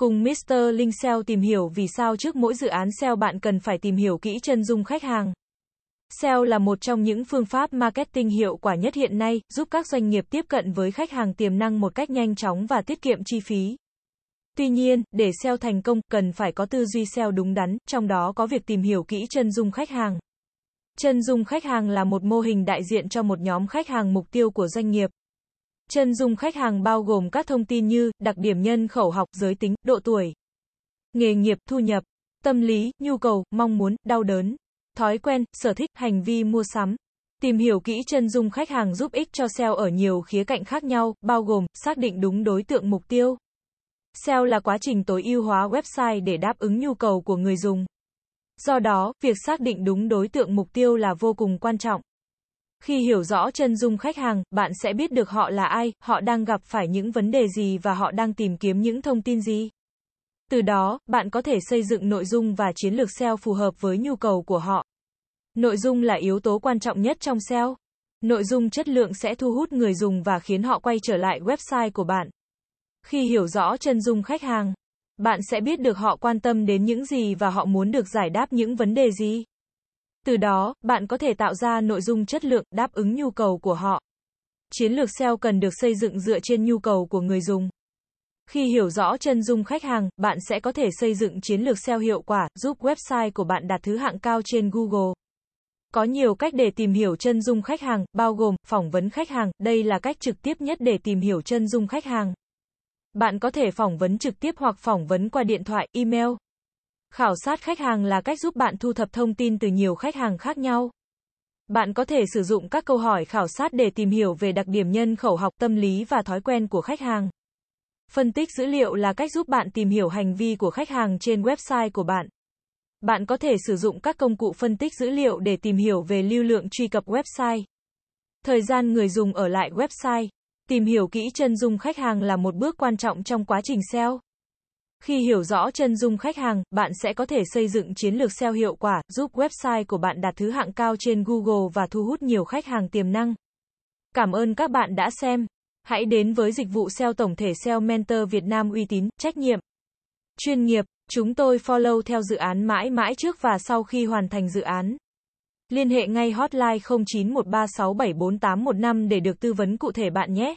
Cùng Mr. Linh SEO tìm hiểu vì sao trước mỗi dự án SEO bạn cần phải tìm hiểu kỹ chân dung khách hàng. SEO là một trong những phương pháp marketing hiệu quả nhất hiện nay, giúp các doanh nghiệp tiếp cận với khách hàng tiềm năng một cách nhanh chóng và tiết kiệm chi phí. Tuy nhiên, để SEO thành công, cần phải có tư duy SEO đúng đắn, trong đó có việc tìm hiểu kỹ chân dung khách hàng. Chân dung khách hàng là một mô hình đại diện cho một nhóm khách hàng mục tiêu của doanh nghiệp. Chân dung khách hàng bao gồm các thông tin như đặc điểm nhân khẩu học, giới tính, độ tuổi, nghề nghiệp, thu nhập, tâm lý, nhu cầu, mong muốn, đau đớn, thói quen, sở thích, hành vi mua sắm. Tìm hiểu kỹ chân dung khách hàng giúp ích cho SEO ở nhiều khía cạnh khác nhau, bao gồm xác định đúng đối tượng mục tiêu. SEO là quá trình tối ưu hóa website để đáp ứng nhu cầu của người dùng. Do đó, việc xác định đúng đối tượng mục tiêu là vô cùng quan trọng. Khi hiểu rõ chân dung khách hàng, bạn sẽ biết được họ là ai, họ đang gặp phải những vấn đề gì và họ đang tìm kiếm những thông tin gì. Từ đó, bạn có thể xây dựng nội dung và chiến lược SEO phù hợp với nhu cầu của họ. Nội dung là yếu tố quan trọng nhất trong SEO. Nội dung chất lượng sẽ thu hút người dùng và khiến họ quay trở lại website của bạn. Khi hiểu rõ chân dung khách hàng, bạn sẽ biết được họ quan tâm đến những gì và họ muốn được giải đáp những vấn đề gì. Từ đó, bạn có thể tạo ra nội dung chất lượng đáp ứng nhu cầu của họ. Chiến lược SEO cần được xây dựng dựa trên nhu cầu của người dùng. Khi hiểu rõ chân dung khách hàng, bạn sẽ có thể xây dựng chiến lược SEO hiệu quả, giúp website của bạn đạt thứ hạng cao trên Google. Có nhiều cách để tìm hiểu chân dung khách hàng, bao gồm phỏng vấn khách hàng, đây là cách trực tiếp nhất để tìm hiểu chân dung khách hàng. Bạn có thể phỏng vấn trực tiếp hoặc phỏng vấn qua điện thoại, email. Khảo sát khách hàng là cách giúp bạn thu thập thông tin từ nhiều khách hàng khác nhau. Bạn có thể sử dụng các câu hỏi khảo sát để tìm hiểu về đặc điểm nhân khẩu học, tâm lý và thói quen của khách hàng. Phân tích dữ liệu là cách giúp bạn tìm hiểu hành vi của khách hàng trên website của bạn. Bạn có thể sử dụng các công cụ phân tích dữ liệu để tìm hiểu về lưu lượng truy cập website. Thời gian người dùng ở lại website. Tìm hiểu kỹ chân dung khách hàng là một bước quan trọng trong quá trình SEO. Khi hiểu rõ chân dung khách hàng, bạn sẽ có thể xây dựng chiến lược SEO hiệu quả, giúp website của bạn đạt thứ hạng cao trên Google và thu hút nhiều khách hàng tiềm năng. Cảm ơn các bạn đã xem. Hãy đến với dịch vụ SEO tổng thể SEO Mentor Việt Nam uy tín, trách nhiệm, chuyên nghiệp. Chúng tôi follow theo dự án mãi mãi trước và sau khi hoàn thành dự án. Liên hệ ngay hotline 0913674815 để được tư vấn cụ thể bạn nhé.